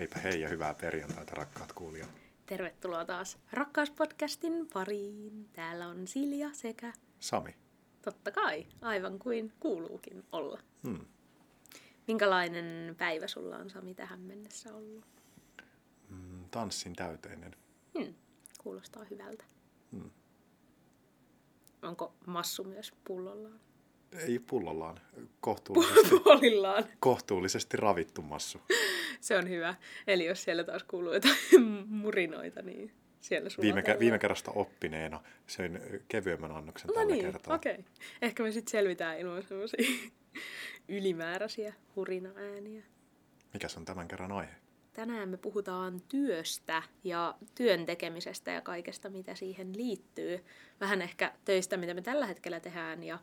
Heipä hei ja hyvää perjantaita rakkaat kuulijat. Tervetuloa taas Rakkauspodcastin pariin. Täällä on Silja sekä... Sami. Totta kai, aivan kuin kuuluukin olla. Hmm. Minkälainen päivä sulla on Sami tähän mennessä ollut? Mm, tanssin täyteinen. Hmm, kuulostaa hyvältä. Hmm. Onko massu myös pullollaan? Ei pullollaan. Kohtuullisesti, Puolillaan. kohtuullisesti ravittu massu. Se on hyvä. Eli jos siellä taas kuuluu jotain murinoita, niin siellä sulla Viime, kä- viime kerrasta oppineena söin kevyemmän annoksen No tällä niin, kertaa. okei. Okay. Ehkä me sitten selvitään ilman semmoisia ylimääräisiä hurina-ääniä. Mikäs on tämän kerran aihe? Tänään me puhutaan työstä ja työn tekemisestä ja kaikesta, mitä siihen liittyy. Vähän ehkä töistä, mitä me tällä hetkellä tehdään ja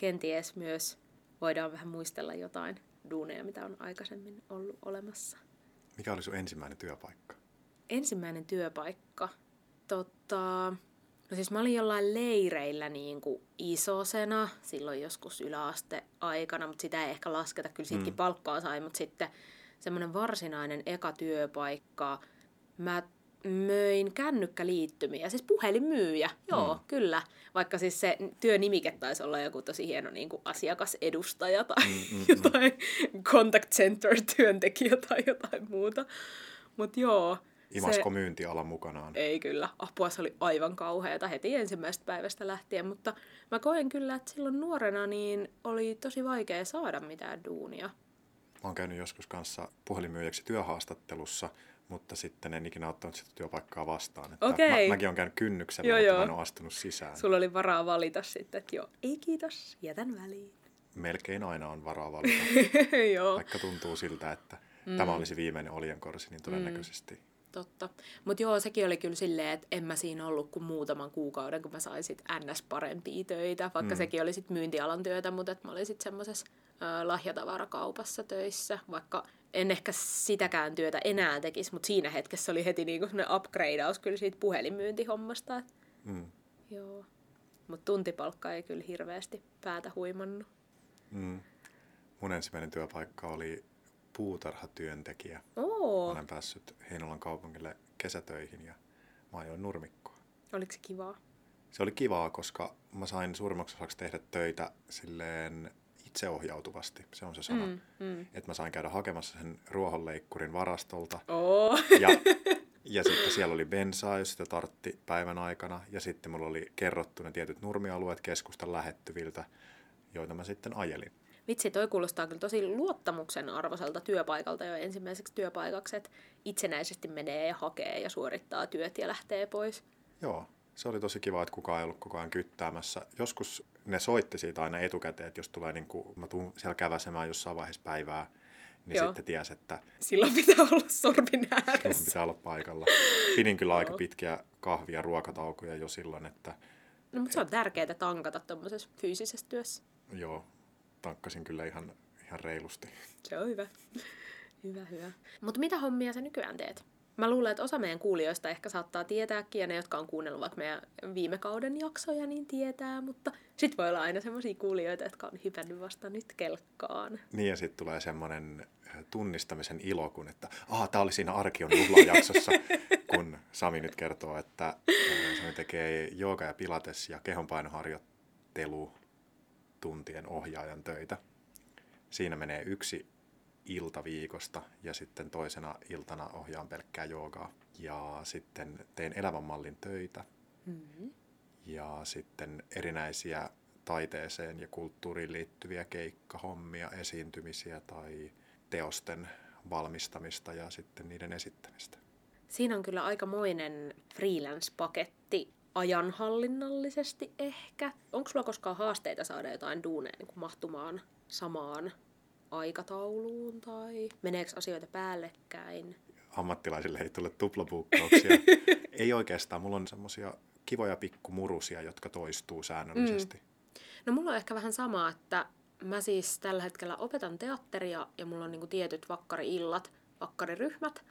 kenties myös voidaan vähän muistella jotain duuneja, mitä on aikaisemmin ollut olemassa. Mikä oli sun ensimmäinen työpaikka? Ensimmäinen työpaikka. Tota, no siis mä olin jollain leireillä niin kuin isosena silloin joskus yläaste-aikana, mutta sitä ei ehkä lasketa. Kyllä siitäkin Mm. palkkaa sai, mutta sitten semmoinen varsinainen eka työpaikka. Mä möin kännykkäliittymiä, siis puhelinmyyjä, joo, Mm. kyllä. Vaikka siis se työnimike taisi olla joku tosi hieno niin kuin asiakasedustaja tai Mm, mm, mm. jotain contact center työntekijä tai jotain muuta. Mutta joo, Imasko myyntiala mukanaan? ei kyllä, apua se oli aivan kauheata heti ensimmäisestä päivästä lähtien, mutta mä koen kyllä, että silloin nuorena niin oli tosi vaikea saada mitään duunia. Mä oon käynyt joskus kanssa puhelinmyyjäksi työhaastattelussa, mutta sitten en ikinä ottanut sitä työpaikkaa vastaan. Että Okei. mä, mäkin olen käynyt kynnyksellä, Joo, mutta joo. mä en ole astunut sisään. Sulla oli varaa valita sitten, että joo, ei kiitos, jätän väliin. Melkein aina on varaa valita. joo, Vaikka tuntuu siltä, että mm. tämä olisi viimeinen oljenkorsi, niin todennäköisesti. Mm. totta. Mutta joo, sekin oli kyllä silleen, että en mä siinä ollut kuin muutaman kuukauden, kun mä sain sit ns. parempia töitä, vaikka mm. sekin oli sit myyntialan työtä, mutta mä olin sitten semmoisessa lahjatavarakaupassa töissä, vaikka en ehkä sitäkään työtä enää tekisi, mutta siinä hetkessä oli heti niinku semmoinen upgradeaus kyllä siitä puhelinmyyntihommasta. Mm. joo. Mutta tuntipalkka ei kyllä hirveästi päätä huimannut. Mm. Mun ensimmäinen työpaikka oli puutarhatyöntekijä. Oo, Olen päässyt Heinolan kaupungille kesätöihin ja mä ajoin nurmikkoa. oliko se kivaa? Se oli kivaa, koska mä sain suurimmaksi osaksi tehdä töitä silleen itseohjautuvasti, se on se sana. Mm. mm. Että mä sain käydä hakemassa sen ruohonleikkurin varastolta Oo. ja, ja sitten siellä oli bensaa, jos sitä tartti päivän aikana. Ja sitten mulla oli kerrottu ne tietyt nurmialueet keskustan lähettyviltä, joita mä sitten ajelin. Vitsi, toi kuulostaa kyllä tosi luottamuksen arvoiselta työpaikalta jo ensimmäiseksi työpaikaksi, että itsenäisesti menee ja hakee ja suorittaa työt ja lähtee pois. Joo, se oli tosi kiva, että kukaan ei ollut koko ajan kyttäämässä. Joskus ne soitti siitä aina etukäteen, että jos tulee niin kuin, mä tuun siellä käväsemään jossain vaiheessa päivää, niin Joo. Sitten ties, että Silloin pitää olla sormin ääressä. pitää olla paikalla. Pidin kyllä aika pitkiä kahvia ja ruokataukoja jo silloin, että No, mutta se on tärkeää tankata tuommoisessa fyysisessä työssä. joo, tankkasin kyllä ihan, ihan reilusti. Se on hyvä. Hyvä, hyvä. Mutta mitä hommia sä nykyään teet? Mä luulen, että osa meidän kuulijoista ehkä saattaa tietääkin, ja ne, jotka on kuunnellut vaikka meidän viime kauden jaksoja, niin tietää, mutta sit voi olla aina semmoisia kuulijoita, jotka on hypännyt vasta nyt kelkkaan. Niin ja sitten tulee semmoinen tunnistamisen ilo, kun että aha, tämä oli siinä Arkion juhlajaksossa, kun Sami nyt kertoo, että Sami tekee jooga ja pilates ja kehonpainoharjoittelu tuntien ohjaajan töitä. Siinä menee yksi ilta viikosta ja sitten toisena iltana ohjaan pelkkää joogaa. Ja sitten teen elämänmallin töitä Mm-hmm. ja sitten erinäisiä taiteeseen ja kulttuuriin liittyviä keikkahommia, esiintymisiä tai teosten valmistamista ja sitten niiden esittämistä. Siinä on kyllä aikamoinen freelance-paketti ajanhallinnallisesti ehkä. Onko sulla koskaan haasteita saada jotain duuneja niin mahtumaan samaan aikatauluun tai meneekö asioita päällekkäin? Ammattilaisille ei tule tuplapuukkauksia. ei oikeastaan. Mulla on semmoisia kivoja pikkumurusia, jotka toistuu säännöllisesti. No mulla on ehkä vähän sama, että mä siis tällä hetkellä opetan teatteria ja mulla on niinku tietyt vakkari-illat, vakkariryhmät.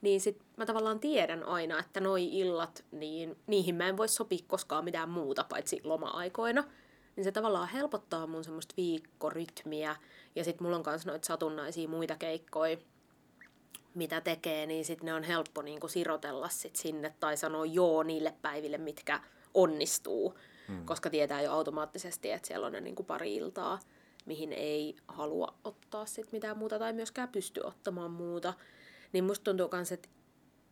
Niin sit mä tavallaan tiedän aina, että noi illat, niin niihin mä en voi sopia koskaan mitään muuta paitsi loma-aikoina. Niin se tavallaan helpottaa mun semmoista viikkorytmiä. Ja sit mulla on kans noita satunnaisia muita keikkoja, mitä tekee, niin sitten ne on helppo niin kuin sirotella sit sinne tai sanoa joo niille päiville, mitkä onnistuu, hmm. koska tietää jo automaattisesti, että siellä on ne niin kuin pari iltaa, mihin ei halua ottaa sit mitään muuta tai myöskään pysty ottamaan muuta. Niin musta tuntuu myös, että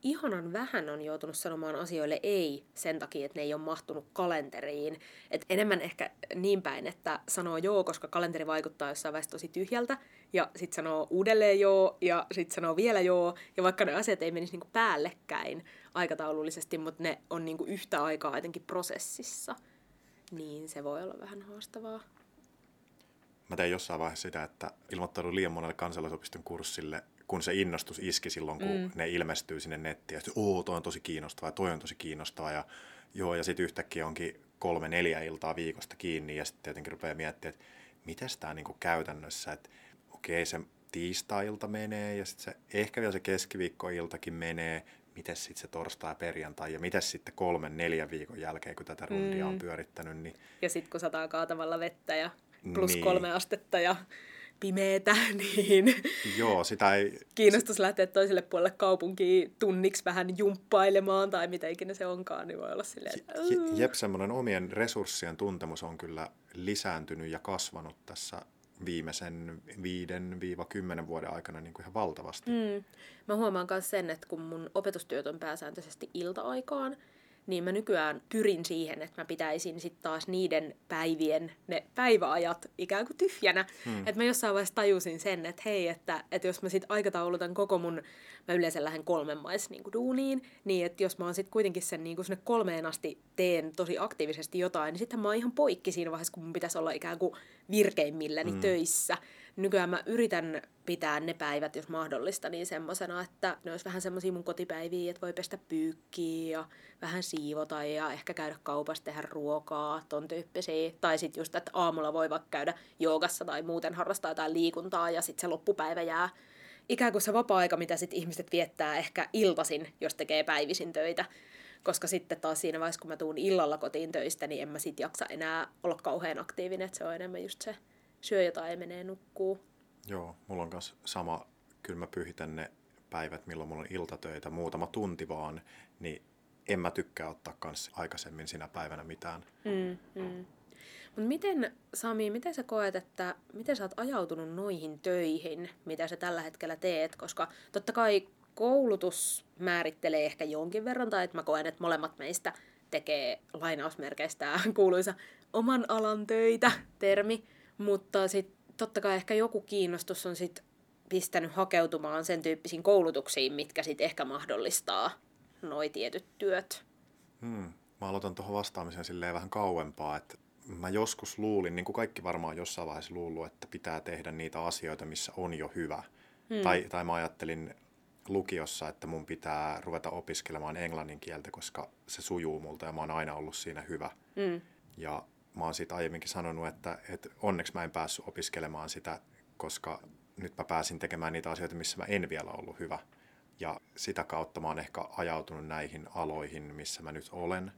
ihanan vähän on joutunut sanomaan asioille ei sen takia, että ne ei ole mahtunut kalenteriin. Et enemmän ehkä niin päin, että sanoo joo, koska kalenteri vaikuttaa jossain vaiheessa tosi tyhjältä, ja sitten sanoo uudelleen joo, ja sitten sanoo vielä joo, ja vaikka ne asiat ei menisi niinku päällekkäin aikataulullisesti, mutta ne on niinku yhtä aikaa jotenkin prosessissa, niin se voi olla vähän haastavaa. Mä tein jossain vaiheessa sitä, että ilmoittaudun liian monelle kansalaisopiston kurssille kun se innostus iski silloin, kun mm. ne ilmestyy sinne nettiin. Ja sitten, oo, toi on tosi kiinnostavaa, ja toi on tosi kiinnostavaa. Ja, joo, ja sitten yhtäkkiä onkin kolme, neljä iltaa viikosta kiinni, ja sitten tietenkin rupeaa miettimään, että miten tämä niinku käytännössä, että okei, se tiistai-ilta menee, ja sitten se, ehkä vielä se keskiviikkoiltakin menee, miten sitten se torstai ja perjantai, ja miten sitten kolmen, neljän viikon jälkeen, kun tätä rundia mm. on pyörittänyt. Niin... Ja sitten kun sataa kaatamalla vettä ja plus niin. kolme astetta ja pimeetä, niin Joo, sitä ei... kiinnostus lähteä toiselle puolelle kaupunkiin tunniksi vähän jumppailemaan tai mitä ikinä se onkaan, niin voi olla silleen, että... Jep, semmoinen omien resurssien tuntemus on kyllä lisääntynyt ja kasvanut tässä viimeisen 5-10 vuoden aikana niin kuin ihan valtavasti. Mm. Mä huomaan myös sen, että kun mun opetustyöt on pääsääntöisesti ilta-aikaan, niin mä nykyään pyrin siihen, että mä pitäisin sitten taas niiden päivien, ne päiväajat ikään kuin tyhjänä. Hmm. Että mä jossain vaiheessa tajusin sen, että hei, että, että jos mä sitten aikataulutan koko mun, mä yleensä lähden kolmen mais niin kuin duuniin, niin että jos mä oon sitten kuitenkin sen niin kuin sinne kolmeen asti teen tosi aktiivisesti jotain, niin sitten mä oon ihan poikki siinä vaiheessa, kun mun pitäisi olla ikään kuin virkeimmilläni hmm. töissä nykyään mä yritän pitää ne päivät, jos mahdollista, niin semmoisena, että ne olisi vähän semmoisia mun kotipäiviä, että voi pestä pyykkiä ja vähän siivota ja ehkä käydä kaupassa tehdä ruokaa, ton tyyppisiä. Tai sitten just, että aamulla voi vaikka käydä joogassa tai muuten harrastaa jotain liikuntaa ja sitten se loppupäivä jää ikään kuin se vapaa-aika, mitä sitten ihmiset viettää ehkä iltasin, jos tekee päivisin töitä. Koska sitten taas siinä vaiheessa, kun mä tuun illalla kotiin töistä, niin en mä sit jaksa enää olla kauhean aktiivinen, että se on enemmän just se syö jotain ja menee nukkuu. Joo, mulla on myös sama, kyllä mä pyhitän ne päivät, milloin mulla on iltatöitä, muutama tunti vaan, niin en mä tykkää ottaa kans aikaisemmin sinä päivänä mitään. Mm, mm. Mut miten, Sami, miten sä koet, että miten sä oot ajautunut noihin töihin, mitä sä tällä hetkellä teet? Koska totta kai koulutus määrittelee ehkä jonkin verran, tai että mä koen, että molemmat meistä tekee lainausmerkeistä kuuluisa oman alan töitä, termi. Mutta sitten totta kai ehkä joku kiinnostus on sitten pistänyt hakeutumaan sen tyyppisiin koulutuksiin, mitkä sitten ehkä mahdollistaa noi tietyt työt. Hmm. Mä aloitan tuohon vastaamisen silleen vähän kauempaa, että mä joskus luulin, niin kuin kaikki varmaan jossain vaiheessa luullut, että pitää tehdä niitä asioita, missä on jo hyvä. Hmm. Tai, tai mä ajattelin lukiossa, että mun pitää ruveta opiskelemaan englannin kieltä, koska se sujuu multa ja mä oon aina ollut siinä hyvä. Hmm. Ja mä oon siitä aiemminkin sanonut, että, että onneksi mä en päässyt opiskelemaan sitä, koska nyt mä pääsin tekemään niitä asioita, missä mä en vielä ollut hyvä. Ja sitä kautta mä oon ehkä ajautunut näihin aloihin, missä mä nyt olen.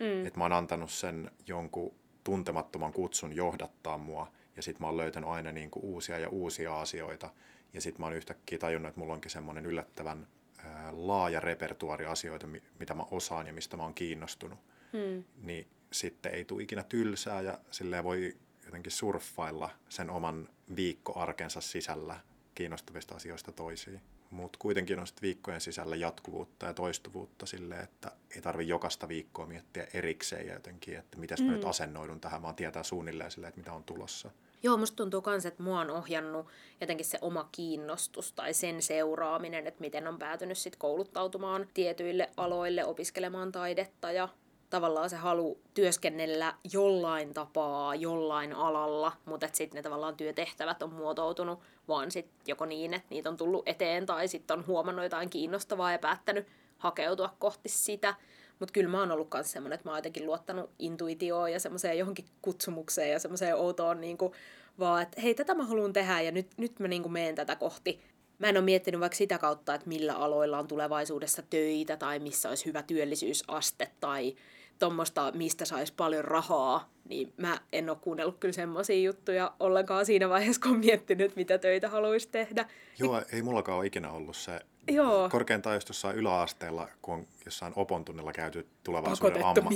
Mm. Että mä oon antanut sen jonkun tuntemattoman kutsun johdattaa mua, ja sitten mä oon löytänyt aina niin kuin uusia ja uusia asioita. Ja sitten mä oon yhtäkkiä tajunnut, että mulla onkin semmoinen yllättävän ää, laaja repertuari asioita, mitä mä osaan ja mistä mä oon kiinnostunut. Mm. Niin sitten ei tule ikinä tylsää ja sille voi jotenkin surffailla sen oman viikkoarkensa sisällä kiinnostavista asioista toisiin. Mutta kuitenkin on viikkojen sisällä jatkuvuutta ja toistuvuutta sille, että ei tarvi jokaista viikkoa miettiä erikseen ja jotenkin, että miten mm. mä nyt asennoidun tähän, vaan tietää suunnilleen sille, että mitä on tulossa. Joo, musta tuntuu myös, että mua on ohjannut jotenkin se oma kiinnostus tai sen seuraaminen, että miten on päätynyt sitten kouluttautumaan tietyille aloille, opiskelemaan taidetta ja tavallaan se halu työskennellä jollain tapaa, jollain alalla, mutta sitten ne tavallaan työtehtävät on muotoutunut vaan sit joko niin, että niitä on tullut eteen tai sitten on huomannut jotain kiinnostavaa ja päättänyt hakeutua kohti sitä. Mutta kyllä mä oon ollut myös semmoinen, että mä oon jotenkin luottanut intuitioon ja semmoiseen johonkin kutsumukseen ja semmoiseen outoon niin kuin, vaan, että hei, tätä mä haluan tehdä ja nyt, nyt mä niin kuin meen tätä kohti. Mä en ole miettinyt vaikka sitä kautta, että millä aloilla on tulevaisuudessa töitä tai missä olisi hyvä työllisyysaste tai tuommoista, mistä saisi paljon rahaa, niin mä en ole kuunnellut kyllä semmoisia juttuja ollenkaan siinä vaiheessa, kun on miettinyt, mitä töitä haluaisi tehdä. Joo, ei mullakaan ole ikinä ollut se Joo. korkeintaan just jossain yläasteella, kun on jossain opon tunnilla käyty tulevaisuuden Pakotettu amma...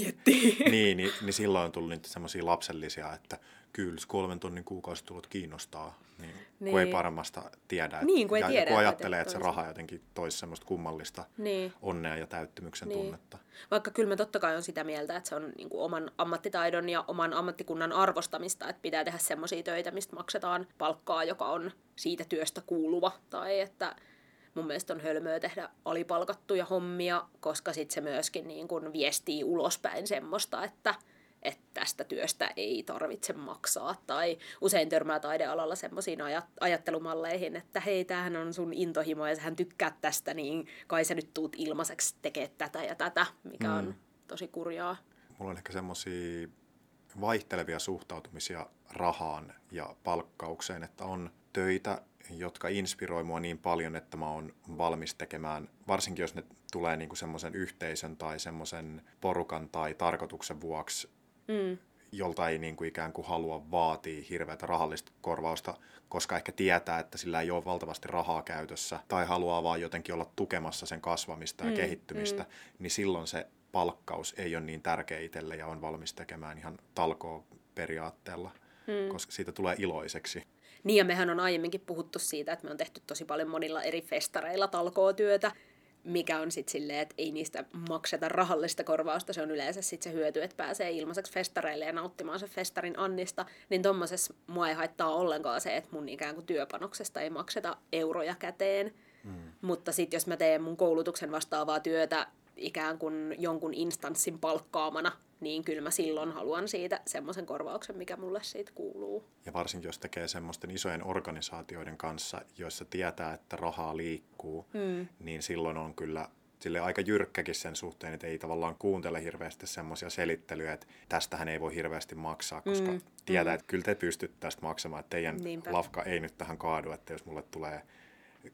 niin, niin, niin silloin on tullut niitä semmoisia lapsellisia, että kyllä kolmen tonnin kuukausitulot kiinnostaa, niin, niin. kun ei Niin. paremmasta tiedä. Niin, kun ei ja, tiedä, kun että ajattelee, että se raha jotenkin toisi semmoista kummallista Niin. onnea ja täyttymyksen Niin. tunnetta. Vaikka kyllä mä totta kai on sitä mieltä, että se on niin kuin oman ammattitaidon ja oman ammattikunnan arvostamista, että pitää tehdä semmoisia töitä, mistä maksetaan palkkaa, joka on siitä työstä kuuluva. Tai että mun mielestä on hölmöä tehdä alipalkattuja hommia, koska sitten se myöskin niin kuin viestii ulospäin semmoista, että, että tästä työstä ei tarvitse maksaa. Tai usein törmää taidealalla semmoisiin ajat- ajattelumalleihin, että hei, tämähän on sun intohimo ja sähän tykkäät tästä, niin kai sä nyt tuut ilmaiseksi tekemään tätä ja tätä, mikä on tosi kurjaa. Mulla on ehkä semmoisia vaihtelevia suhtautumisia rahaan ja palkkaukseen, että on töitä, jotka inspiroi mua niin paljon, että mä oon valmis tekemään, varsinkin jos ne tulee niinku semmoisen yhteisön tai semmoisen porukan tai tarkoituksen vuoksi, Mm. jolta ei niinku ikään kuin halua vaatia hirveätä rahallista korvausta, koska ehkä tietää, että sillä ei ole valtavasti rahaa käytössä, tai haluaa vaan jotenkin olla tukemassa sen kasvamista ja Mm, kehittymistä, niin silloin se palkkaus ei ole niin tärkeä itselle ja on valmis tekemään ihan talkoo periaatteella, Mm. koska siitä tulee iloiseksi. Niin ja mehän on aiemminkin puhuttu siitä, että me on tehty tosi paljon monilla eri festareilla talkootyötä, mikä on sitten silleen, että ei niistä makseta rahallista korvausta, se on yleensä sitten se hyöty, että pääsee ilmaiseksi festareille ja nauttimaan sen festarin annista, niin tommosessa mua ei haittaa ollenkaan se, että mun ikään kuin työpanoksesta ei makseta euroja käteen, mm. mutta sitten jos mä teen mun koulutuksen vastaavaa työtä ikään kuin jonkun instanssin palkkaamana, niin kyllä mä silloin haluan siitä semmoisen korvauksen, mikä mulle siitä kuuluu. Ja varsinkin jos tekee semmoisten isojen organisaatioiden kanssa, joissa tietää, että rahaa liikkuu, mm. niin silloin on kyllä sille aika jyrkkäkin sen suhteen, että ei tavallaan kuuntele hirveästi semmoisia selittelyjä, että tästähän ei voi hirveästi maksaa, koska mm. tietää, että kyllä te pystytte tästä maksamaan, että teidän Niinpä. lafka ei nyt tähän kaadu, että jos mulle tulee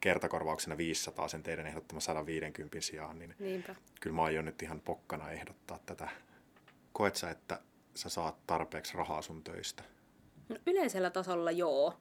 kertakorvauksena 500 sen teidän ehdottama 150 sijaan, niin Niinpä. kyllä mä aion nyt ihan pokkana ehdottaa tätä. Koet sä, että sä saat tarpeeksi rahaa sun töistä? No, yleisellä tasolla joo.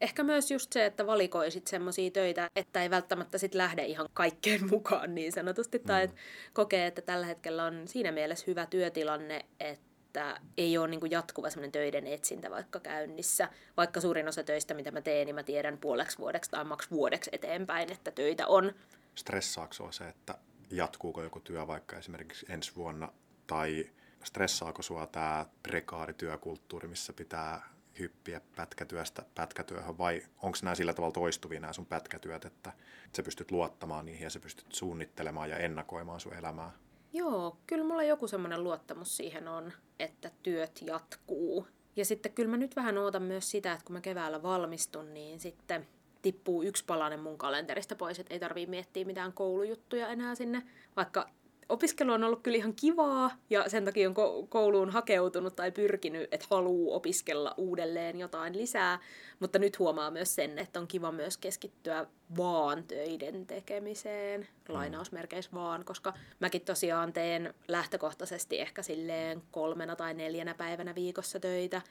Ehkä myös just se, että valikoisit semmoisia töitä, että ei välttämättä sit lähde ihan kaikkeen mukaan niin sanotusti. Mm. Tai et kokee, että tällä hetkellä on siinä mielessä hyvä työtilanne, että ei ole niin jatkuva semmoinen töiden etsintä vaikka käynnissä. Vaikka suurin osa töistä, mitä mä teen, niin mä tiedän puoleksi vuodeksi tai maks vuodeksi eteenpäin, että töitä on. Stressaako se, että jatkuuko joku työ vaikka esimerkiksi ensi vuonna, tai stressaako sua tämä prekaarityökulttuuri, missä pitää hyppiä pätkätyöstä pätkätyöhön, vai onko nämä sillä tavalla toistuvia nämä sun pätkätyöt, että sä pystyt luottamaan niihin ja sä pystyt suunnittelemaan ja ennakoimaan sun elämää? Joo, kyllä mulla joku semmoinen luottamus siihen on, että työt jatkuu. Ja sitten kyllä mä nyt vähän ootan myös sitä, että kun mä keväällä valmistun, niin sitten tippuu yksi palanen mun kalenterista pois, että ei tarvii miettiä mitään koulujuttuja enää sinne. Vaikka opiskelu on ollut kyllä ihan kivaa ja sen takia on ko- kouluun hakeutunut tai pyrkinyt, että haluaa opiskella uudelleen jotain lisää. Mutta nyt huomaa myös sen, että on kiva myös keskittyä vaan töiden tekemiseen, lainausmerkeissä vaan, koska mäkin tosiaan teen lähtökohtaisesti ehkä silleen kolmena tai neljänä päivänä viikossa töitä,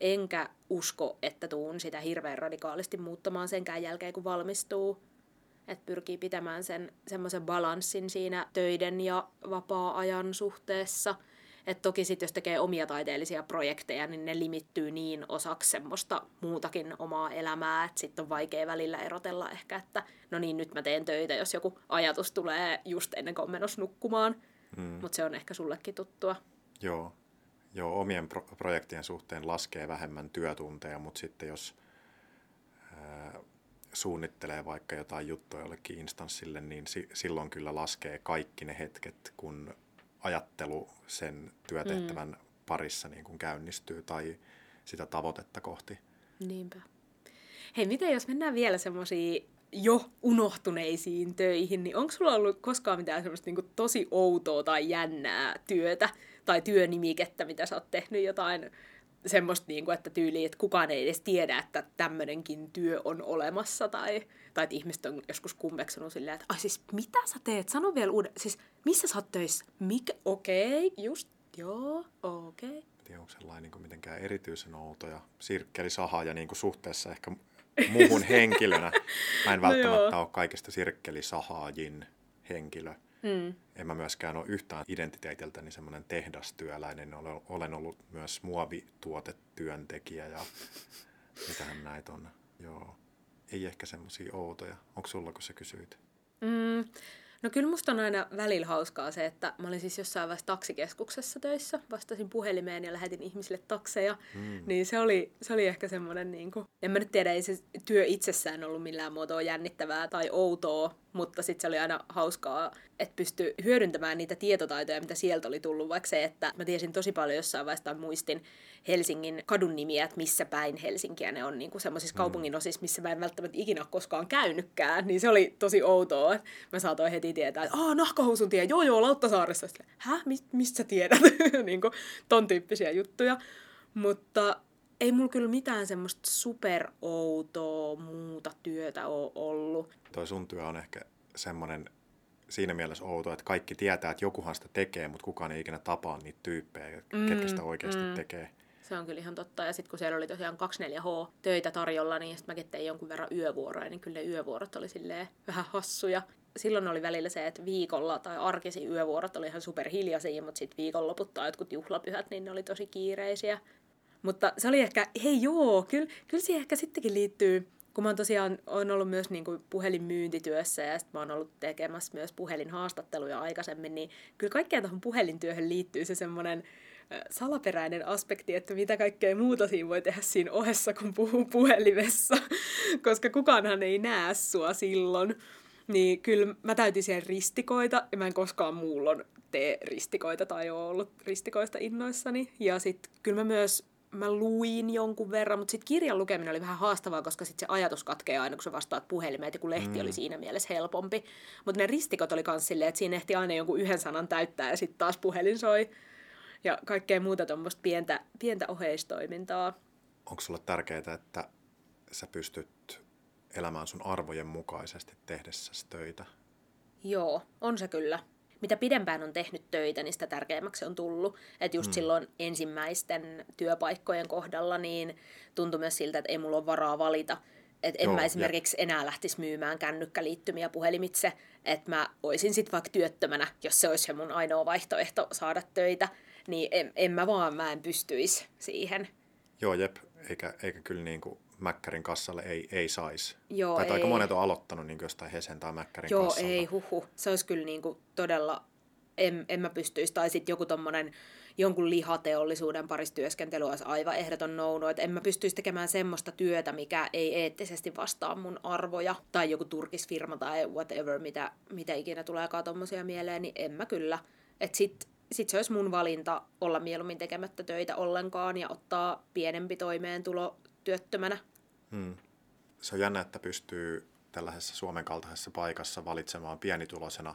enkä usko, että tuun sitä hirveän radikaalisti muuttamaan senkään jälkeen, kun valmistuu. Että pyrkii pitämään sen semmoisen balanssin siinä töiden ja vapaa-ajan suhteessa. Et toki sitten jos tekee omia taiteellisia projekteja, niin ne limittyy niin osaksi semmoista muutakin omaa elämää, että sitten on vaikea välillä erotella ehkä, että no niin, nyt mä teen töitä, jos joku ajatus tulee just ennen kuin on menossa nukkumaan. Mm. Mutta se on ehkä sullekin tuttua. Joo, Joo omien pro- projektien suhteen laskee vähemmän työtunteja, mutta sitten jos suunnittelee vaikka jotain juttua jollekin instanssille, niin si- silloin kyllä laskee kaikki ne hetket, kun ajattelu sen työtehtävän mm. parissa niin kuin käynnistyy tai sitä tavoitetta kohti. Niinpä. Hei, miten jos mennään vielä semmoisiin jo unohtuneisiin töihin, niin onko sulla ollut koskaan mitään semmoista niin tosi outoa tai jännää työtä tai työnimikettä, mitä sä oot tehnyt jotain semmoista, niin kuin, että tyyli, että kukaan ei edes tiedä, että tämmöinenkin työ on olemassa, tai, tai että ihmiset on joskus kummeksunut silleen, että ai siis mitä sä teet, sano vielä uuden, siis missä sä oot töissä, mikä, okei, okay, just Joo, okei. Okay. tiedä, onko sellainen niin kuin mitenkään erityisen outo ja sirkkelisaha ja niin kuin suhteessa ehkä muuhun henkilönä. Mä en No välttämättä joo. ole kaikista sirkkelisahaajin henkilö. Mm. En mä myöskään ole yhtään identiteetiltäni semmoinen tehdastyöläinen. Olen, olen ollut myös muovituotetyöntekijä ja mitähän näitä on. Joo. Ei ehkä semmoisia outoja. Onko sulla, kun sä kysyit? Mm. No kyllä musta on aina välillä hauskaa se, että mä olin siis jossain vaiheessa taksikeskuksessa töissä, vastasin puhelimeen ja lähetin ihmisille takseja, mm. niin se oli, se oli ehkä semmoinen, niin kuin, en mä nyt tiedä, ei se työ itsessään ollut millään muotoa jännittävää tai outoa, mutta sitten se oli aina hauskaa, että pystyi hyödyntämään niitä tietotaitoja, mitä sieltä oli tullut, vaikka se, että mä tiesin tosi paljon jossain vaiheessa muistin Helsingin kadun nimiä, että missä päin Helsinkiä ne on niin semmoisissa kaupungin osissa, missä mä en välttämättä ikinä koskaan käynytkään, niin se oli tosi outoa. että Mä saatoin heti tietää, että aah, nahkahousun tie, joo joo, Lauttasaaressa. Hä, Mi- mistä sä tiedät? niin kuin, ton tyyppisiä juttuja. Mutta ei mulla kyllä mitään semmoista superoutoa muuta työtä ole ollut. Toi sun työ on ehkä semmoinen siinä mielessä outo, että kaikki tietää, että jokuhan sitä tekee, mutta kukaan ei ikinä tapaa niitä tyyppejä, mm, ketkä sitä oikeasti mm. tekee. Se on kyllä ihan totta. Ja sitten kun siellä oli tosiaan 24H-töitä tarjolla, niin sitten mäkin tein jonkun verran yövuoroja, niin kyllä ne yövuorot oli silleen vähän hassuja. Silloin oli välillä se, että viikolla tai arkisi yövuorot oli ihan superhiljaisia, mutta sitten viikonloput tai jotkut juhlapyhät, niin ne oli tosi kiireisiä. Mutta se oli ehkä, hei joo, kyllä, kyllä siihen ehkä sittenkin liittyy, kun mä oon tosiaan on ollut myös niin kuin puhelinmyyntityössä ja sitten mä oon ollut tekemässä myös puhelinhaastatteluja aikaisemmin, niin kyllä kaikkeen tuohon puhelintyöhön liittyy se semmoinen salaperäinen aspekti, että mitä kaikkea muuta siinä voi tehdä siinä ohessa, kun puhuu puhelimessa, koska kukaanhan ei näe sua silloin. Niin kyllä mä täytin siellä ristikoita ja mä en koskaan muullon tee ristikoita tai ole ollut ristikoista innoissani. Ja sitten kyllä mä myös mä luin jonkun verran, mutta sitten kirjan lukeminen oli vähän haastavaa, koska sitten se ajatus katkeaa aina, kun sä vastaat puhelimeen, että kun lehti mm. oli siinä mielessä helpompi. Mutta ne ristikot oli myös silleen, että siinä ehti aina jonkun yhden sanan täyttää ja sitten taas puhelin soi. Ja kaikkea muuta tuommoista pientä, pientä oheistoimintaa. Onko sulle tärkeää, että sä pystyt elämään sun arvojen mukaisesti tehdessäsi töitä? Joo, on se kyllä. Mitä pidempään on tehnyt töitä, niin sitä tärkeämmäksi on tullut. Että just mm. silloin ensimmäisten työpaikkojen kohdalla, niin tuntui myös siltä, että ei mulla ole varaa valita. Että en Joo, mä ja- esimerkiksi enää lähtisi myymään kännykkäliittymiä puhelimitse. Että mä oisin sitten vaikka työttömänä, jos se olisi se mun ainoa vaihtoehto saada töitä. Niin en, en mä vaan, mä en pystyisi siihen. Joo, jep, eikä, eikä kyllä niin kuin Mäkkärin kassalle ei, ei saisi. Joo, tai että aika ei. monet on aloittanut niin jostain Hesen tai Mäkkärin Joo, kassalta. ei, huhu. Se olisi kyllä niinku todella, en, en mä pystyisi. Tai sitten joku tommonen, jonkun lihateollisuuden parissa työskentely olisi aivan ehdoton nouno. Että en mä pystyisi tekemään semmoista työtä, mikä ei eettisesti vastaa mun arvoja. Tai joku turkisfirma tai whatever, mitä, mitä ikinä tuleekaan tommosia mieleen, niin en mä kyllä. Että sit, sit se olisi mun valinta olla mieluummin tekemättä töitä ollenkaan ja ottaa pienempi toimeentulo työttömänä. Hmm. Se on jännä, että pystyy tällaisessa Suomen kaltaisessa paikassa valitsemaan pienituloisena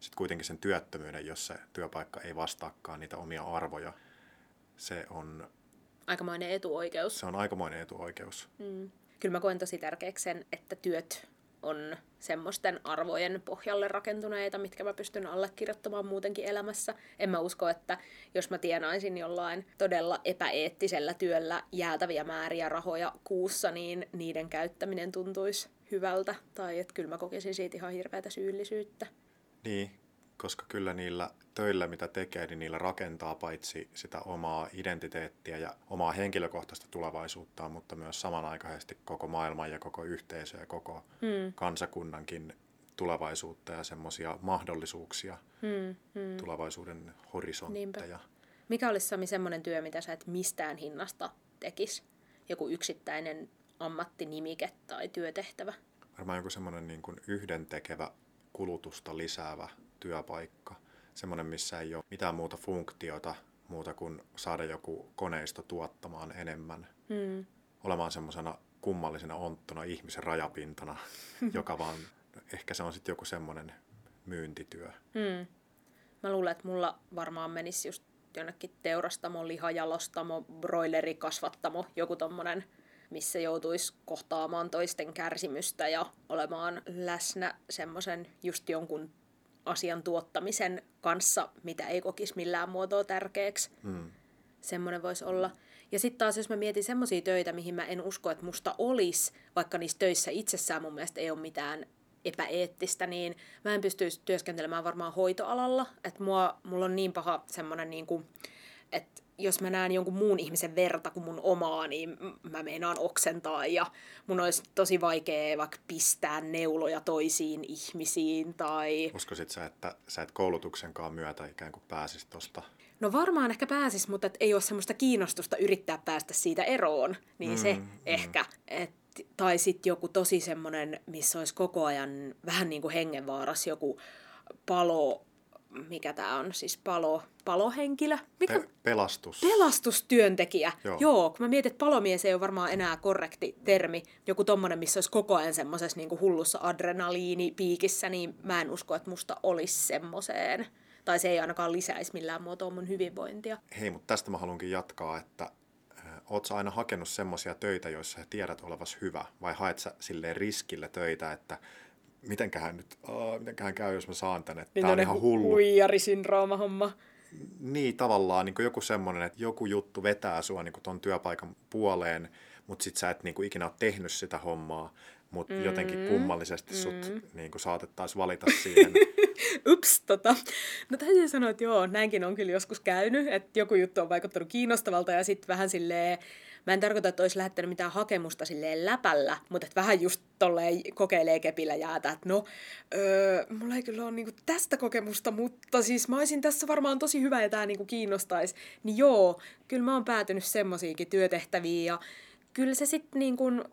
sitten kuitenkin sen työttömyyden, jos se työpaikka ei vastaakaan niitä omia arvoja. Se on, Aikamoinen etuoikeus. se on aikamoinen etuoikeus. Mm. Kyllä mä koen tosi tärkeäksi sen, että työt on semmoisten arvojen pohjalle rakentuneita, mitkä mä pystyn allekirjoittamaan muutenkin elämässä. En mä usko, että jos mä tienaisin jollain todella epäeettisellä työllä jäätäviä määriä rahoja kuussa, niin niiden käyttäminen tuntuisi hyvältä. Tai että kyllä mä kokisin siitä ihan hirveätä syyllisyyttä. Niin, koska kyllä niillä töillä, mitä tekee, niin niillä rakentaa paitsi sitä omaa identiteettiä ja omaa henkilökohtaista tulevaisuuttaa, mutta myös samanaikaisesti koko maailman ja koko yhteisö ja koko Hmm. kansakunnankin tulevaisuutta ja semmoisia mahdollisuuksia, Hmm. Hmm. tulevaisuuden horisontteja. Mikä olisi Sami semmoinen työ, mitä sä et mistään hinnasta tekis? Joku yksittäinen ammattinimike tai työtehtävä? Varmaan joku semmoinen niin kuin yhdentekevä kulutusta lisäävä työpaikka. Semmoinen, missä ei ole mitään muuta funktiota muuta kuin saada joku koneisto tuottamaan enemmän. Hmm. Olemaan semmoisena kummallisena onttona ihmisen rajapintana, joka vaan, ehkä se on sitten joku semmoinen myyntityö. Hmm. Mä luulen, että mulla varmaan menisi just jonnekin teurastamo, lihajalostamo, broilerikasvattamo, joku tommonen, missä joutuisi kohtaamaan toisten kärsimystä ja olemaan läsnä semmoisen just jonkun asian tuottamisen kanssa, mitä ei kokisi millään muotoa tärkeäksi. Mm. Semmoinen voisi olla. Ja sitten taas, jos mä mietin semmoisia töitä, mihin mä en usko, että musta olisi, vaikka niissä töissä itsessään mun mielestä ei ole mitään epäeettistä, niin mä en pystyisi työskentelemään varmaan hoitoalalla. Että mua, mulla on niin paha semmoinen, niin kuin, että jos mä näen jonkun muun ihmisen verta kuin mun omaa, niin mä meinaan oksentaa ja mun olisi tosi vaikea vaikka pistää neuloja toisiin ihmisiin tai... Uskoisit sä, että sä et koulutuksenkaan myötä ikään kuin pääsis tosta? No varmaan ehkä pääsis, mutta et ei ole semmoista kiinnostusta yrittää päästä siitä eroon, niin mm, se mm. ehkä. Et, tai sitten joku tosi semmoinen, missä olisi koko ajan vähän niin kuin hengenvaaras joku palo mikä tämä on, siis palo, palohenkilö? Mikä? Pe- pelastus. Pelastustyöntekijä. Joo. Joo, kun mä mietin, että palomies ei ole varmaan enää korrekti termi. Joku tommonen, missä olisi koko ajan semmoisessa niin hullussa adrenaliinipiikissä, niin mä en usko, että musta olisi semmoiseen. Tai se ei ainakaan lisäisi millään muotoa mun hyvinvointia. Hei, mutta tästä mä haluankin jatkaa, että äh, oot sä aina hakenut semmoisia töitä, joissa sä tiedät olevas hyvä, vai haet sä silleen riskillä töitä, että mitenköhän nyt, oh, mitenköhän käy, jos mä saan tänne. Niin Tää on ihan hullu. Huijarisyndrooma homma. Niin, tavallaan niin joku semmoinen, että joku juttu vetää sua niin ton työpaikan puoleen, mutta sit sä et niin kuin, ikinä ole tehnyt sitä hommaa, mutta mm, jotenkin kummallisesti sut mm. niin saatettaisiin valita siihen. Ups, tota. No täytyy sanoa, että joo, näinkin on kyllä joskus käynyt, että joku juttu on vaikuttanut kiinnostavalta ja sitten vähän silleen, Mä en tarkoita, että olisi lähettänyt mitään hakemusta silleen läpällä, mutta että vähän just tolleen kokeilee kepillä jäätä, että no, öö, mulla ei kyllä ole niinku tästä kokemusta, mutta siis mä olisin tässä varmaan tosi hyvä ja tämä niinku kiinnostaisi. Niin joo, kyllä mä oon päätynyt semmoisiinkin työtehtäviin ja kyllä se sitten niin kuin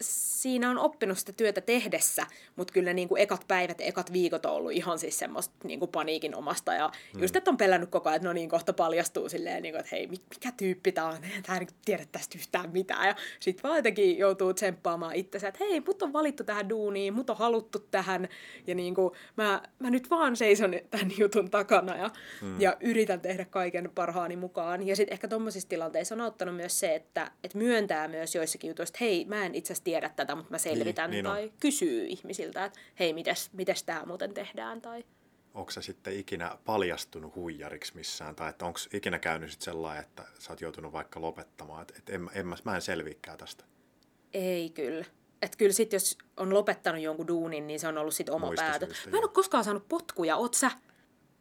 siinä on oppinut sitä työtä tehdessä, mutta kyllä niin kuin ekat päivät, ekat viikot on ollut ihan siis semmoista niin kuin paniikin omasta. Ja mm. just, että on pelännyt koko ajan, että no niin, kohta paljastuu silleen, niin kuin, että hei, mikä tyyppi tämä on, tämä ei tiedä tästä yhtään mitään. Ja sitten vaan jotenkin joutuu tsemppaamaan itsensä, että hei, mut on valittu tähän duuniin, mut on haluttu tähän. Ja niin kuin, mä, mä nyt vaan seison tämän jutun takana ja, mm. ja yritän tehdä kaiken parhaani mukaan. Ja sitten ehkä tuommoisissa tilanteissa on auttanut myös se, että, että myöntää myös joissakin jutuissa, että hei, mä en itse tiedä tätä, mutta mä selvitän niin, niin tai on. kysyy ihmisiltä, että hei, mites, mites tämä muuten tehdään tai onko se sitten ikinä paljastunut huijariksi missään, tai että onko ikinä käynyt sitten sellainen, että sä oot joutunut vaikka lopettamaan, että, että en, en, mä en selviäkään tästä? Ei kyllä. Että kyllä sitten jos on lopettanut jonkun duunin, niin se on ollut sitten oma Muista päätö. Syystä, mä en ole koskaan saanut potkuja, oot sä?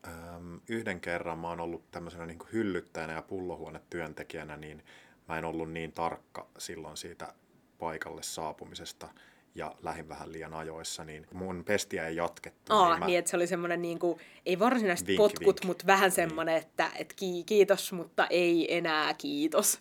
Öm, yhden kerran mä oon ollut tämmöisenä niin hyllyttäjänä ja pullohuonetyöntekijänä, niin mä en ollut niin tarkka silloin siitä paikalle saapumisesta ja lähin vähän liian ajoissa, niin mun pestiä ei jatkettu. Aa, niin, mä... niin että se oli semmoinen, niin kuin, ei varsinaisesti vink, potkut, mutta vähän semmoinen, niin. että, että kiitos, mutta ei enää kiitos.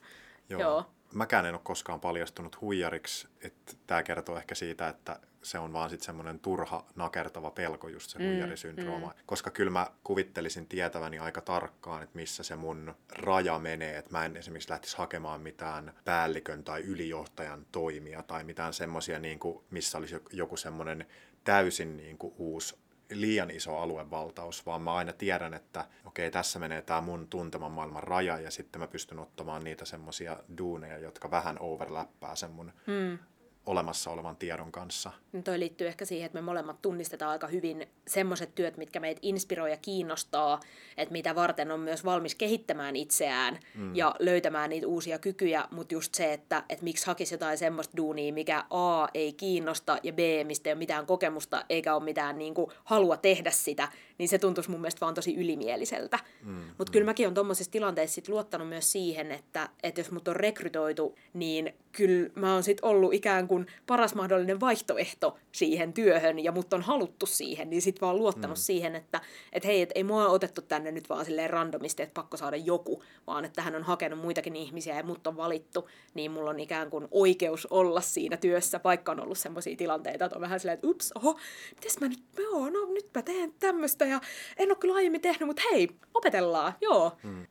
Joo. Joo. Mäkään en ole koskaan paljastunut huijariksi, että tämä kertoo ehkä siitä, että se on vaan sitten semmoinen turha nakertava pelko, just se mm, huijarisyndrooma. Mm. Koska kyllä mä kuvittelisin tietäväni aika tarkkaan, että missä se mun raja menee, että mä en esimerkiksi lähtisi hakemaan mitään päällikön tai ylijohtajan toimia tai mitään semmoisia, niin missä olisi joku semmoinen täysin niin kuin uusi liian iso aluevaltaus, vaan mä aina tiedän, että okei, tässä menee tämä mun tunteman maailman raja, ja sitten mä pystyn ottamaan niitä semmoisia duuneja, jotka vähän overlappaa sen mun mm olemassa olevan tiedon kanssa. No toi liittyy ehkä siihen, että me molemmat tunnistetaan aika hyvin semmoiset työt, mitkä meitä inspiroi ja kiinnostaa, että mitä varten on myös valmis kehittämään itseään mm. ja löytämään niitä uusia kykyjä, mutta just se, että, että miksi hakisi jotain semmoista duunia, mikä A ei kiinnosta ja B, mistä ei ole mitään kokemusta eikä ole mitään niin kuin, halua tehdä sitä, niin se tuntuisi mun mielestä vaan tosi ylimieliseltä. Mm. Mutta mm. kyllä mäkin on tuommoisissa tilanteissa sit luottanut myös siihen, että, että jos mut on rekrytoitu, niin kyllä mä oon sit ollut ikään kuin paras mahdollinen vaihtoehto siihen työhön ja mut on haluttu siihen, niin sit vaan luottanut mm. siihen, että et hei, et ei mua otettu tänne nyt vaan silleen randomisti, että pakko saada joku, vaan että hän on hakenut muitakin ihmisiä ja mut on valittu, niin mulla on ikään kuin oikeus olla siinä työssä, vaikka on ollut semmoisia tilanteita, että on vähän silleen, että ups, oho, mites mä nyt, joo, no nyt mä teen tämmöistä ja en ole kyllä aiemmin tehnyt, mutta hei, opetellaan, joo. Mm.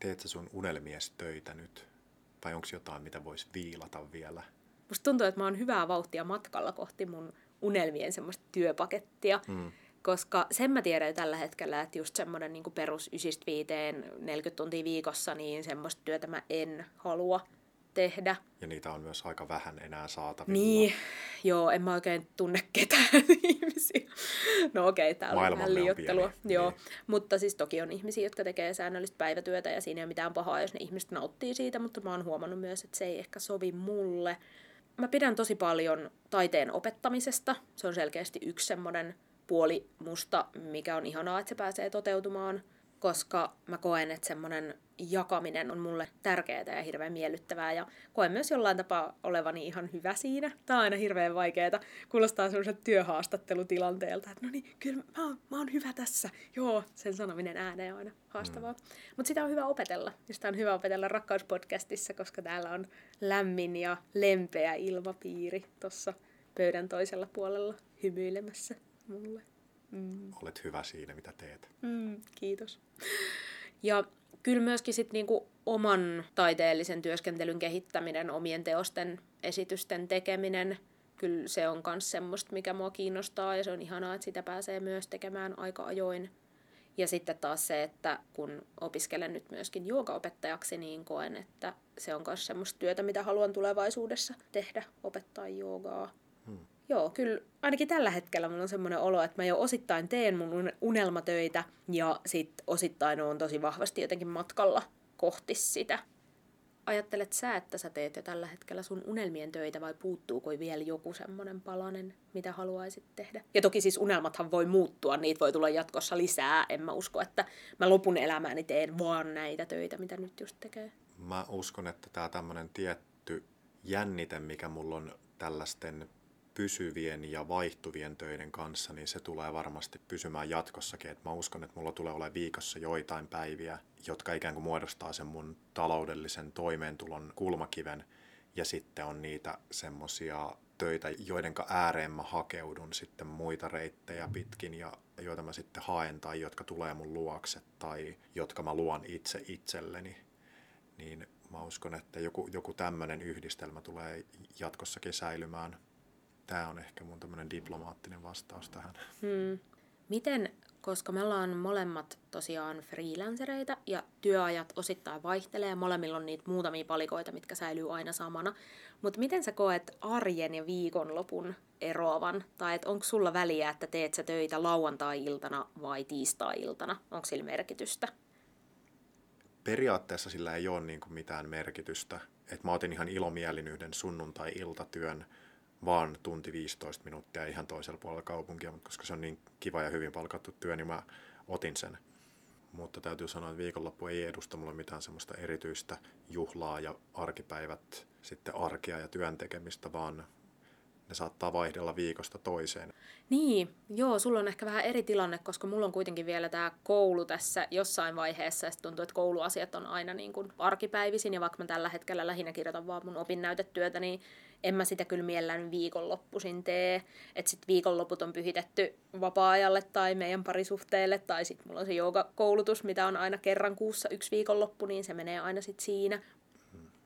Teet sä sun unelmies töitä nyt? Vai onko jotain, mitä voisi viilata vielä? Musta tuntuu, että mä oon hyvää vauhtia matkalla kohti mun unelmien semmoista työpakettia. Mm. Koska sen mä tiedän tällä hetkellä, että just semmoinen niin perus 9 40 tuntia viikossa, niin semmoista työtä mä en halua tehdä. Ja niitä on myös aika vähän enää saatavilla. Niin, joo, en mä oikein tunne ketään ihmisiä. No okei, okay, tää oli Maailmamme vähän on liiottelua. pieni, Joo. niin. Mutta siis toki on ihmisiä, jotka tekee säännöllistä päivätyötä ja siinä ei ole mitään pahaa, jos ne ihmiset nauttii siitä, mutta mä oon huomannut myös, että se ei ehkä sovi mulle. Mä pidän tosi paljon taiteen opettamisesta. Se on selkeästi yksi semmoinen puoli musta, mikä on ihanaa, että se pääsee toteutumaan, koska mä koen, että semmoinen jakaminen on mulle tärkeää ja hirveän miellyttävää ja koen myös jollain tapaa olevani ihan hyvä siinä. Tämä on aina hirveän vaikeaa. Kuulostaa semmoiselta työhaastattelutilanteelta, että no niin, kyllä mä oon, mä oon hyvä tässä. Joo, sen sanominen ääneen on aina haastavaa. Mm. Mutta sitä on hyvä opetella. Ja sitä on hyvä opetella rakkauspodcastissa, koska täällä on lämmin ja lempeä ilmapiiri tuossa pöydän toisella puolella hymyilemässä mulle. Mm. Olet hyvä siinä, mitä teet. Mm, kiitos. Ja kyllä myöskin sit niinku oman taiteellisen työskentelyn kehittäminen, omien teosten esitysten tekeminen, kyllä se on myös semmoista, mikä mua kiinnostaa ja se on ihanaa, että sitä pääsee myös tekemään aika ajoin. Ja sitten taas se, että kun opiskelen nyt myöskin joogaopettajaksi, niin koen, että se on myös semmoista työtä, mitä haluan tulevaisuudessa tehdä, opettaa joogaa. Hmm. Joo, kyllä ainakin tällä hetkellä mulla on semmoinen olo, että mä jo osittain teen mun unelmatöitä ja sit osittain on tosi vahvasti jotenkin matkalla kohti sitä. Ajattelet sä, että sä teet jo tällä hetkellä sun unelmien töitä vai puuttuuko vielä joku semmoinen palanen, mitä haluaisit tehdä? Ja toki siis unelmathan voi muuttua, niitä voi tulla jatkossa lisää. En mä usko, että mä lopun elämääni teen vaan näitä töitä, mitä nyt just tekee. Mä uskon, että tämä tämmöinen tietty jännite, mikä mulla on tällaisten pysyvien ja vaihtuvien töiden kanssa, niin se tulee varmasti pysymään jatkossakin. Et mä uskon, että mulla tulee olemaan viikossa joitain päiviä, jotka ikään kuin muodostaa sen mun taloudellisen toimeentulon kulmakiven. Ja sitten on niitä semmosia töitä, joiden ääreen mä hakeudun sitten muita reittejä pitkin ja joita mä sitten haen tai jotka tulee mun luokse tai jotka mä luon itse itselleni. Niin mä uskon, että joku, joku tämmöinen yhdistelmä tulee jatkossakin säilymään tämä on ehkä mun tämmöinen diplomaattinen vastaus tähän. Hmm. Miten, koska me ollaan molemmat tosiaan freelancereita ja työajat osittain vaihtelee, molemmilla on niitä muutamia palikoita, mitkä säilyy aina samana, mutta miten sä koet arjen ja viikonlopun eroavan? Tai että onko sulla väliä, että teet sä töitä lauantai-iltana vai tiistai-iltana? Onko sillä merkitystä? Periaatteessa sillä ei ole niin kuin mitään merkitystä. Et mä otin ihan ilomielin yhden sunnuntai-iltatyön, vaan tunti 15 minuuttia ihan toisella puolella kaupunkia, mutta koska se on niin kiva ja hyvin palkattu työ, niin mä otin sen. Mutta täytyy sanoa, että viikonloppu ei edusta mulle mitään semmoista erityistä juhlaa ja arkipäivät sitten arkea ja työn tekemistä, vaan ne saattaa vaihdella viikosta toiseen. Niin, joo, sulla on ehkä vähän eri tilanne, koska mulla on kuitenkin vielä tämä koulu tässä jossain vaiheessa, ja tuntuu, että kouluasiat on aina niin kuin arkipäivisin, ja vaikka mä tällä hetkellä lähinnä kirjoitan vaan mun opinnäytetyötä, niin en mä sitä kyllä mielellään viikonloppuisin tee. Että sit viikonloput on pyhitetty vapaa-ajalle tai meidän parisuhteelle, tai sitten mulla on se joogakoulutus, mitä on aina kerran kuussa yksi viikonloppu, niin se menee aina sitten siinä.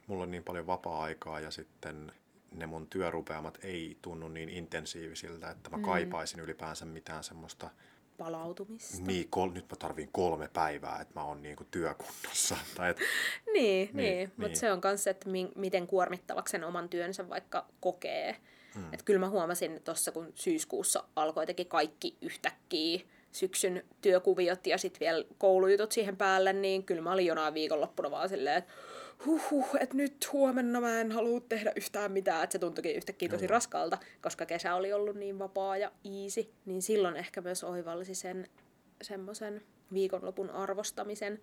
Mulla on niin paljon vapaa-aikaa ja sitten ne mun työrupeamat ei tunnu niin intensiivisiltä, että mä mm. kaipaisin ylipäänsä mitään semmoista palautumista. Niin, kol, nyt mä tarvin kolme päivää, että mä oon niinku työkunnossa. Tai et, niin, niin, niin. mutta niin. se on myös että mi- miten kuormittavaksi sen oman työnsä vaikka kokee. Mm. Että kyllä mä huomasin tuossa, kun syyskuussa alkoi teki kaikki yhtäkkiä syksyn työkuviot ja sitten vielä koulujutut siihen päälle, niin kyllä mä olin jonain viikonloppuna vaan silleen, että huh, että nyt huomenna mä en halua tehdä yhtään mitään, että se tuntuikin yhtäkkiä tosi raskalta, koska kesä oli ollut niin vapaa ja easy, niin silloin ehkä myös oivallisi sen semmoisen viikonlopun arvostamisen.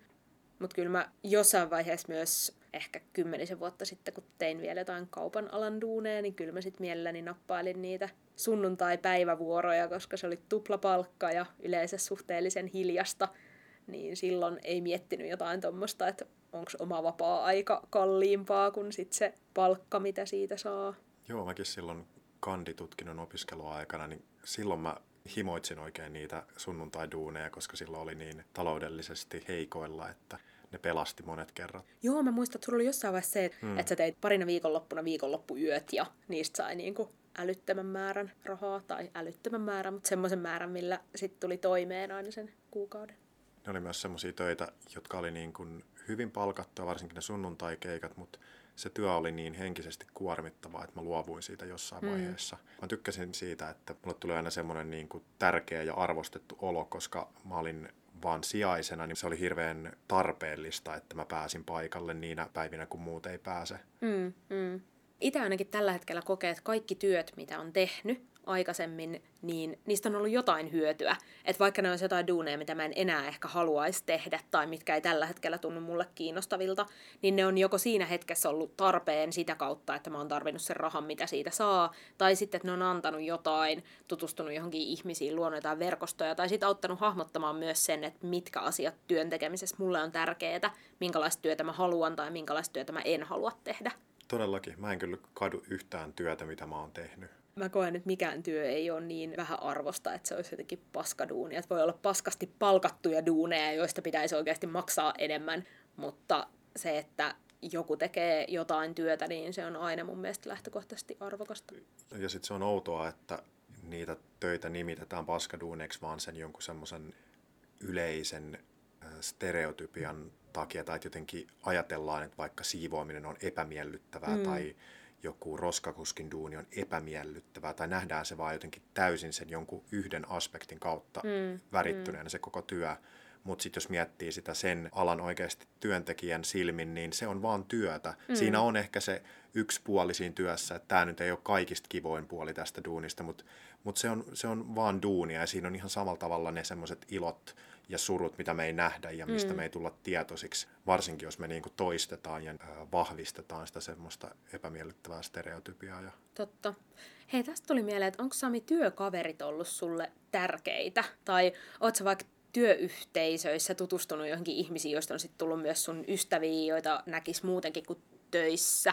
Mutta kyllä mä jossain vaiheessa myös ehkä kymmenisen vuotta sitten, kun tein vielä jotain kaupan alan duuneja, niin kyllä mä sitten mielelläni nappailin niitä sunnuntai-päivävuoroja, koska se oli tuplapalkka ja yleensä suhteellisen hiljasta, niin silloin ei miettinyt jotain tuommoista, että onko oma vapaa-aika kalliimpaa kuin sit se palkka, mitä siitä saa. Joo, mäkin silloin kanditutkinnon opiskeluaikana, niin silloin mä himoitsin oikein niitä sunnuntai-duuneja, koska silloin oli niin taloudellisesti heikoilla, että ne pelasti monet kerrat. Joo, mä muistan, että sulla oli jossain vaiheessa se, hmm. että sä teit parina viikonloppuna viikonloppuyöt ja niistä sai niinku älyttömän määrän rahaa, tai älyttömän määrän, mutta semmoisen määrän, millä sitten tuli toimeen aina sen kuukauden. Ne oli myös semmoisia töitä, jotka oli niin kuin hyvin palkattua, varsinkin ne sunnuntai-keikat, mutta se työ oli niin henkisesti kuormittavaa, että mä luovuin siitä jossain mm. vaiheessa. Mä tykkäsin siitä, että mulle tuli aina semmoinen niin kuin tärkeä ja arvostettu olo, koska mä olin vaan sijaisena, niin se oli hirveän tarpeellista, että mä pääsin paikalle niinä päivinä, kun muut ei pääse. Mm, mm. Itse ainakin tällä hetkellä kokee, että kaikki työt, mitä on tehnyt, aikaisemmin, niin niistä on ollut jotain hyötyä. Että vaikka ne olisi jotain duuneja, mitä mä en enää ehkä haluaisi tehdä tai mitkä ei tällä hetkellä tunnu mulle kiinnostavilta, niin ne on joko siinä hetkessä ollut tarpeen sitä kautta, että mä oon tarvinnut sen rahan, mitä siitä saa, tai sitten, että ne on antanut jotain, tutustunut johonkin ihmisiin, luonut jotain verkostoja, tai sitten auttanut hahmottamaan myös sen, että mitkä asiat työn tekemisessä mulle on tärkeää, minkälaista työtä mä haluan tai minkälaista työtä mä en halua tehdä. Todellakin. Mä en kyllä kadu yhtään työtä, mitä mä oon tehnyt mä koen, että mikään työ ei ole niin vähän arvosta, että se olisi jotenkin paskaduuni. Että voi olla paskasti palkattuja duuneja, joista pitäisi oikeasti maksaa enemmän, mutta se, että joku tekee jotain työtä, niin se on aina mun mielestä lähtökohtaisesti arvokasta. Ja sitten se on outoa, että niitä töitä nimitetään paskaduuneiksi vaan sen jonkun semmoisen yleisen stereotypian takia, tai että jotenkin ajatellaan, että vaikka siivoaminen on epämiellyttävää mm. tai joku roskakuskin duuni on epämiellyttävää tai nähdään se vaan jotenkin täysin sen jonkun yhden aspektin kautta mm, värittyneenä mm. se koko työ. Mutta sitten jos miettii sitä sen alan oikeasti työntekijän silmin, niin se on vaan työtä. Mm. Siinä on ehkä se yksi puoli siinä työssä, että tämä nyt ei ole kaikista kivoin puoli tästä duunista, mutta mut se, on, se on vaan duunia ja siinä on ihan samalla tavalla ne semmoiset ilot, ja surut, mitä me ei nähdä ja mistä mm. me ei tulla tietoisiksi, varsinkin jos me niin kuin toistetaan ja vahvistetaan sitä semmoista epämiellyttävää stereotypiaa. Ja... Totta. Hei, tästä tuli mieleen, että onko Sami työkaverit ollut sulle tärkeitä? Tai ootko vaikka työyhteisöissä tutustunut johonkin ihmisiin, joista on sitten tullut myös sun ystäviä, joita näkis muutenkin kuin töissä?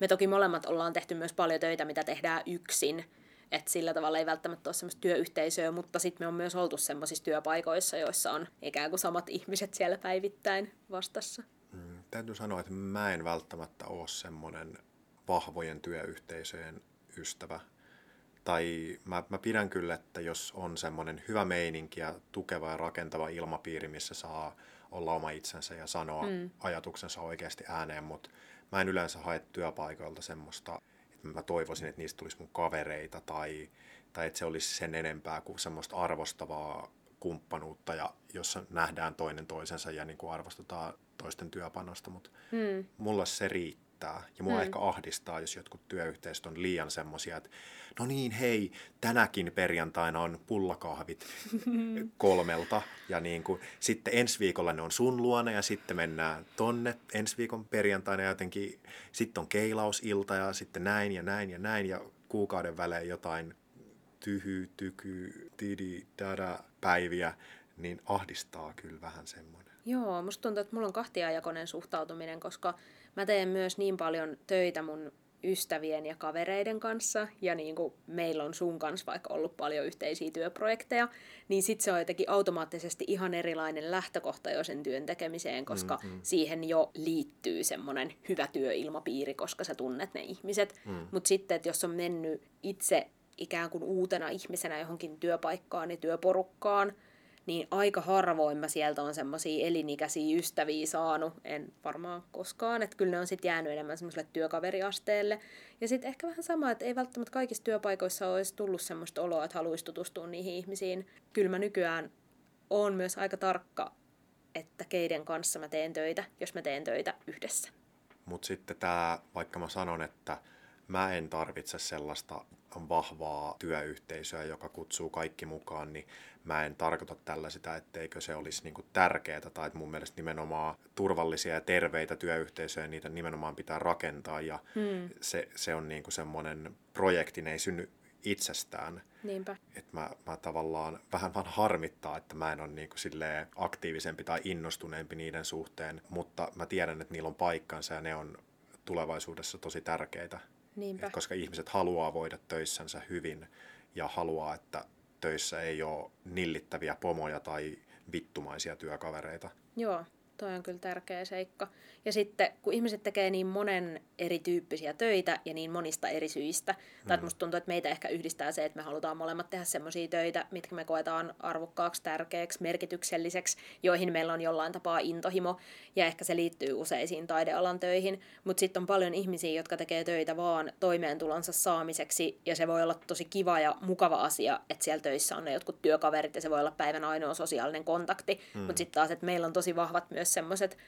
Me toki molemmat ollaan tehty myös paljon töitä, mitä tehdään yksin, että sillä tavalla ei välttämättä ole semmoista työyhteisöä, mutta sitten me on myös oltu semmoisissa työpaikoissa, joissa on ikään kuin samat ihmiset siellä päivittäin vastassa. Mm, täytyy sanoa, että mä en välttämättä ole semmoinen vahvojen työyhteisöjen ystävä. Tai mä, mä pidän kyllä, että jos on semmoinen hyvä meininki ja tukeva ja rakentava ilmapiiri, missä saa olla oma itsensä ja sanoa mm. ajatuksensa oikeasti ääneen, mutta mä en yleensä hae työpaikoilta semmoista mä toivoisin, että niistä tulisi mun kavereita tai, tai että se olisi sen enempää kuin semmoista arvostavaa kumppanuutta, ja jossa nähdään toinen toisensa ja niin kuin arvostetaan toisten työpanosta, mutta mm. mulla se riittää. Ja mua mm. ehkä ahdistaa, jos jotkut työyhteisöt on liian semmoisia, että no niin, hei, tänäkin perjantaina on pullakahvit kolmelta. Ja niin kuin, sitten ensi viikolla ne on sun luona ja sitten mennään tonne ensi viikon perjantaina ja jotenkin sitten on keilausilta ja sitten näin ja näin ja näin ja kuukauden välein jotain tyhy, tyky, tidi, dada päiviä, niin ahdistaa kyllä vähän semmoinen. Joo, musta tuntuu, että mulla on kahtiajakoinen suhtautuminen, koska mä teen myös niin paljon töitä mun ystävien ja kavereiden kanssa, ja niin kuin meillä on sun kanssa vaikka ollut paljon yhteisiä työprojekteja, niin sitten se on jotenkin automaattisesti ihan erilainen lähtökohta jo sen työn tekemiseen, koska mm, hmm siihen jo liittyy semmoinen hyvä työilmapiiri, koska sä tunnet ne ihmiset. Mm. Mutta sitten, että jos on mennyt itse ikään kuin uutena ihmisenä johonkin työpaikkaan ja työporukkaan, niin aika harvoin mä sieltä on semmoisia elinikäisiä ystäviä saanut, en varmaan koskaan, että kyllä ne on sitten jäänyt enemmän semmoiselle työkaveriasteelle. Ja sitten ehkä vähän sama, että ei välttämättä kaikissa työpaikoissa olisi tullut semmoista oloa, että haluaisi tutustua niihin ihmisiin. Kyllä mä nykyään oon myös aika tarkka, että keiden kanssa mä teen töitä, jos mä teen töitä yhdessä. Mutta sitten tämä, vaikka mä sanon, että mä en tarvitse sellaista vahvaa työyhteisöä, joka kutsuu kaikki mukaan, niin mä en tarkoita tällä sitä, etteikö se olisi niin tärkeää tai että mun mielestä nimenomaan turvallisia ja terveitä työyhteisöjä, niitä nimenomaan pitää rakentaa ja hmm. se, se on niin semmoinen projekti, ne ei synny itsestään. Niinpä. Et mä, mä tavallaan vähän vaan harmittaa, että mä en ole niin aktiivisempi tai innostuneempi niiden suhteen, mutta mä tiedän, että niillä on paikkansa ja ne on tulevaisuudessa tosi tärkeitä. Niinpä. koska ihmiset haluaa voida töissänsä hyvin ja haluaa, että töissä ei ole nillittäviä pomoja tai vittumaisia työkavereita. Joo, toi on kyllä tärkeä seikka. Ja sitten, kun ihmiset tekee niin monen erityyppisiä töitä ja niin monista eri syistä, mm. tai musta tuntuu, että meitä ehkä yhdistää se, että me halutaan molemmat tehdä semmoisia töitä, mitkä me koetaan arvokkaaksi, tärkeäksi, merkitykselliseksi, joihin meillä on jollain tapaa intohimo, ja ehkä se liittyy useisiin taidealan töihin, mutta sitten on paljon ihmisiä, jotka tekee töitä vaan toimeentulonsa saamiseksi, ja se voi olla tosi kiva ja mukava asia, että siellä töissä on ne jotkut työkaverit, ja se voi olla päivän ainoa sosiaalinen kontakti, mm. mutta sitten taas, että meillä on tosi vahvat myös semmoiset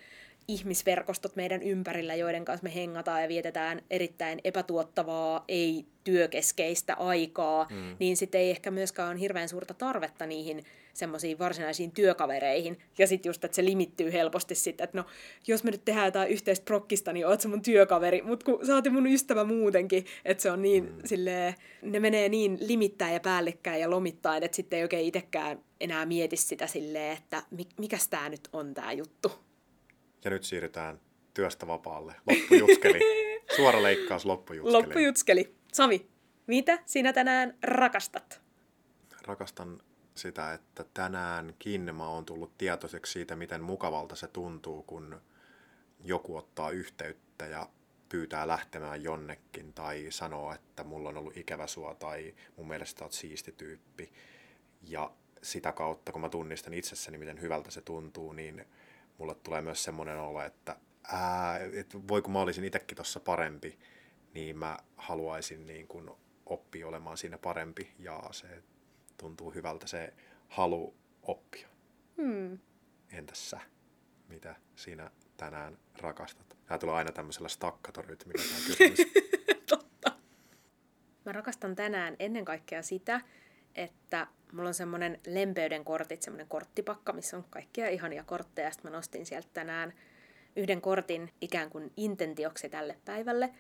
ihmisverkostot meidän ympärillä, joiden kanssa me hengataan ja vietetään erittäin epätuottavaa, ei työkeskeistä aikaa, mm. niin sitten ei ehkä myöskään ole hirveän suurta tarvetta niihin semmoisiin varsinaisiin työkavereihin. Ja sitten just, että se limittyy helposti sitten, että no, jos me nyt tehdään jotain yhteistä prokkista, niin oot se mun työkaveri, mutta kun sä oot mun ystävä muutenkin, että se on niin mm. silleen, ne menee niin limittäin ja päällekkäin ja lomittain, että sitten ei oikein itsekään enää mieti sitä silleen, että mikäs tää nyt on tää juttu. Ja nyt siirrytään työstä vapaalle. Loppujutskeli. Suora leikkaus loppujutskeli. Loppujutskeli. Sami, mitä sinä tänään rakastat? Rakastan sitä, että tänäänkin mä oon tullut tietoiseksi siitä, miten mukavalta se tuntuu, kun joku ottaa yhteyttä ja pyytää lähtemään jonnekin tai sanoo, että mulla on ollut ikävä sua tai mun mielestä oot siisti tyyppi. Ja sitä kautta, kun mä tunnistan itsessäni, miten hyvältä se tuntuu, niin mulle tulee myös semmoinen olo, että ää, et voi kun mä olisin itsekin tuossa parempi, niin mä haluaisin niin kuin oppia olemaan siinä parempi ja se tuntuu hyvältä se halu oppia. Hmm. Entäs sä? Mitä siinä tänään rakastat? Tämä tulee aina tämmöisellä stakkatorytmillä tämä kysymys. Totta. Mä rakastan tänään ennen kaikkea sitä, että mulla on semmoinen lempeyden kortit, semmoinen korttipakka, missä on kaikkia ihania kortteja. Sitten mä nostin sieltä tänään yhden kortin ikään kuin intentioksi tälle päivälle.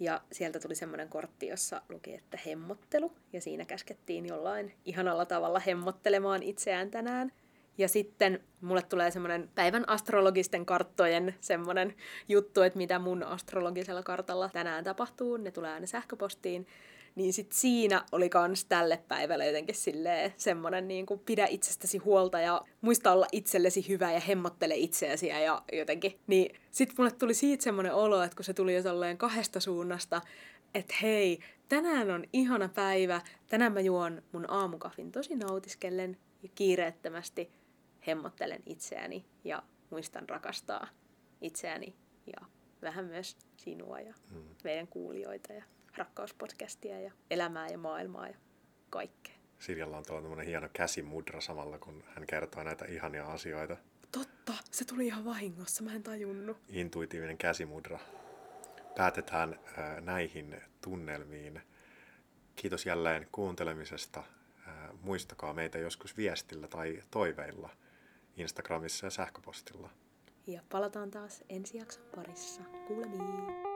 Ja sieltä tuli semmoinen kortti, jossa luki, että hemmottelu. Ja siinä käskettiin jollain ihanalla tavalla hemmottelemaan itseään tänään. Ja sitten mulle tulee semmoinen päivän astrologisten karttojen semmoinen juttu, että mitä mun astrologisella kartalla tänään tapahtuu. Ne tulee aina sähköpostiin. Niin sit siinä oli kans tälle päivälle jotenkin silleen semmonen niin kuin pidä itsestäsi huolta ja muista olla itsellesi hyvä ja hemmottele itseäsi ja jotenkin. Niin sit mulle tuli siitä semmonen olo, että kun se tuli jo tolleen kahdesta suunnasta, että hei, tänään on ihana päivä, tänään mä juon mun aamukafin tosi nautiskellen ja kiireettömästi hemmottelen itseäni ja muistan rakastaa itseäni ja vähän myös sinua ja hmm. meidän kuulijoita ja rakkauspodcastia ja elämää ja maailmaa ja kaikkea. Sirjalla on tällainen hieno käsimudra samalla, kun hän kertoo näitä ihania asioita. Totta, se tuli ihan vahingossa, mä en tajunnut. Intuitiivinen käsimudra. Päätetään äh, näihin tunnelmiin. Kiitos jälleen kuuntelemisesta. Äh, muistakaa meitä joskus viestillä tai toiveilla Instagramissa ja sähköpostilla. Ja palataan taas ensi jakson parissa. Kuulemiin!